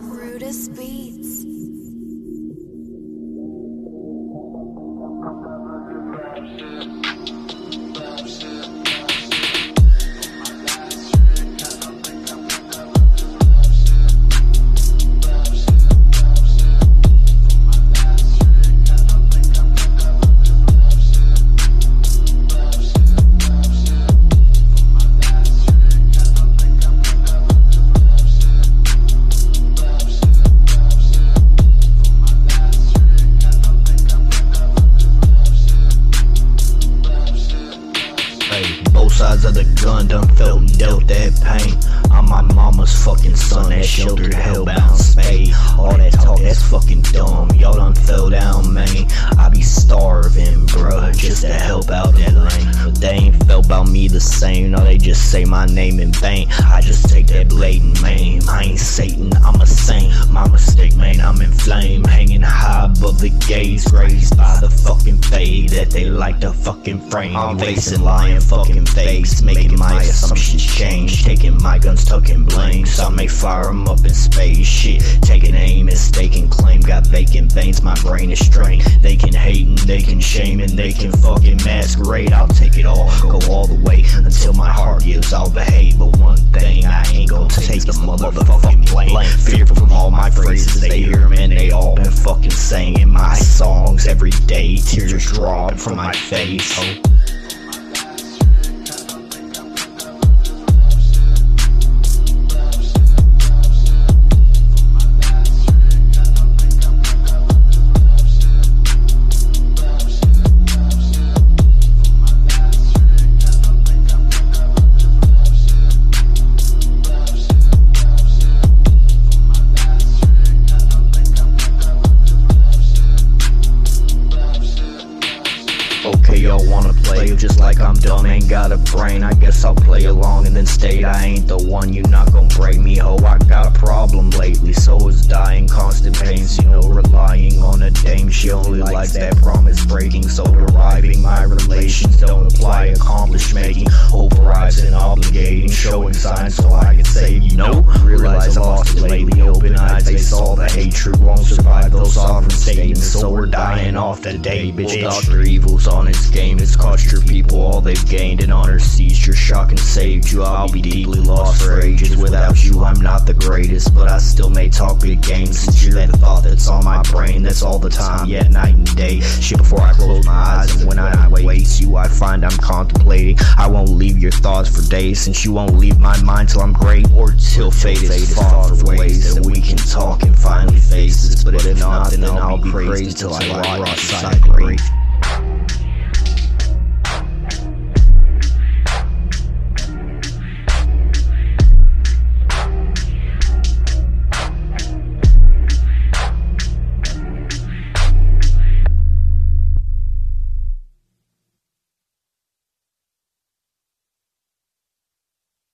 Rudest Beats. Of the gun done felt dealt that pain. I'm my mama's fucking son, that sheltered hellbound spade. All that talk, that's fucking dumb. Y'all done fell down, man. I be starving, bruh, just to help out that lane. But they ain't felt about me the same. No, they just say my name in vain. I just take that blade and maim. I ain't Satan, I'm a saint. My mistake, man, the gates, raised by the fucking fade that they like to fucking frame. I'm facing lying fucking fakes, making my assumptions change. Taking my guns, tucking blanks. I may fire 'em up in space. Shit, taking aim, mistaken claim. Got vacant veins, my brain is strained. They can hate and they can shame and they can fucking masquerade. I'll take it all, go all the way until my heart gives. I'll behave, but one thing I ain't gonna take is the motherfucking blame. Fearful from all my phrases, they hear 'em and they all been fucking songs every day. Tears drop from my face. Oh. Just like I'm dumb, ain't got a brain. I guess I'll play along and then state I ain't the one. You not gonna break me, ho. I got a problem lately, so is dying, constant pains. You know, relying on a dame, she only likes that promise breaking. So deriving my relations don't apply, accomplish making, overrides and obligating, showing signs so I can say, you. Nope, realize I lost it lately. Open eyes, they saw the hatred won't survive those sovereign statements. So we're dying off today, bitch. Doctor Evil's on its game. It's cost your people all they've gained and honor seized your shock and saved you. I'll be deeply lost for ages. Without you, I'm not the greatest, but I still may talk big games. Since you're that thought that's on my brain, that's all the time, yet night and day. Shit before I close my eyes, and when I wait you, I find I'm contemplating. I won't leave your thoughts for days, since you won't leave my mind till I'm great or till fate is fought away. that we can talk But if not, then I'll be crazy till I rot inside the grave.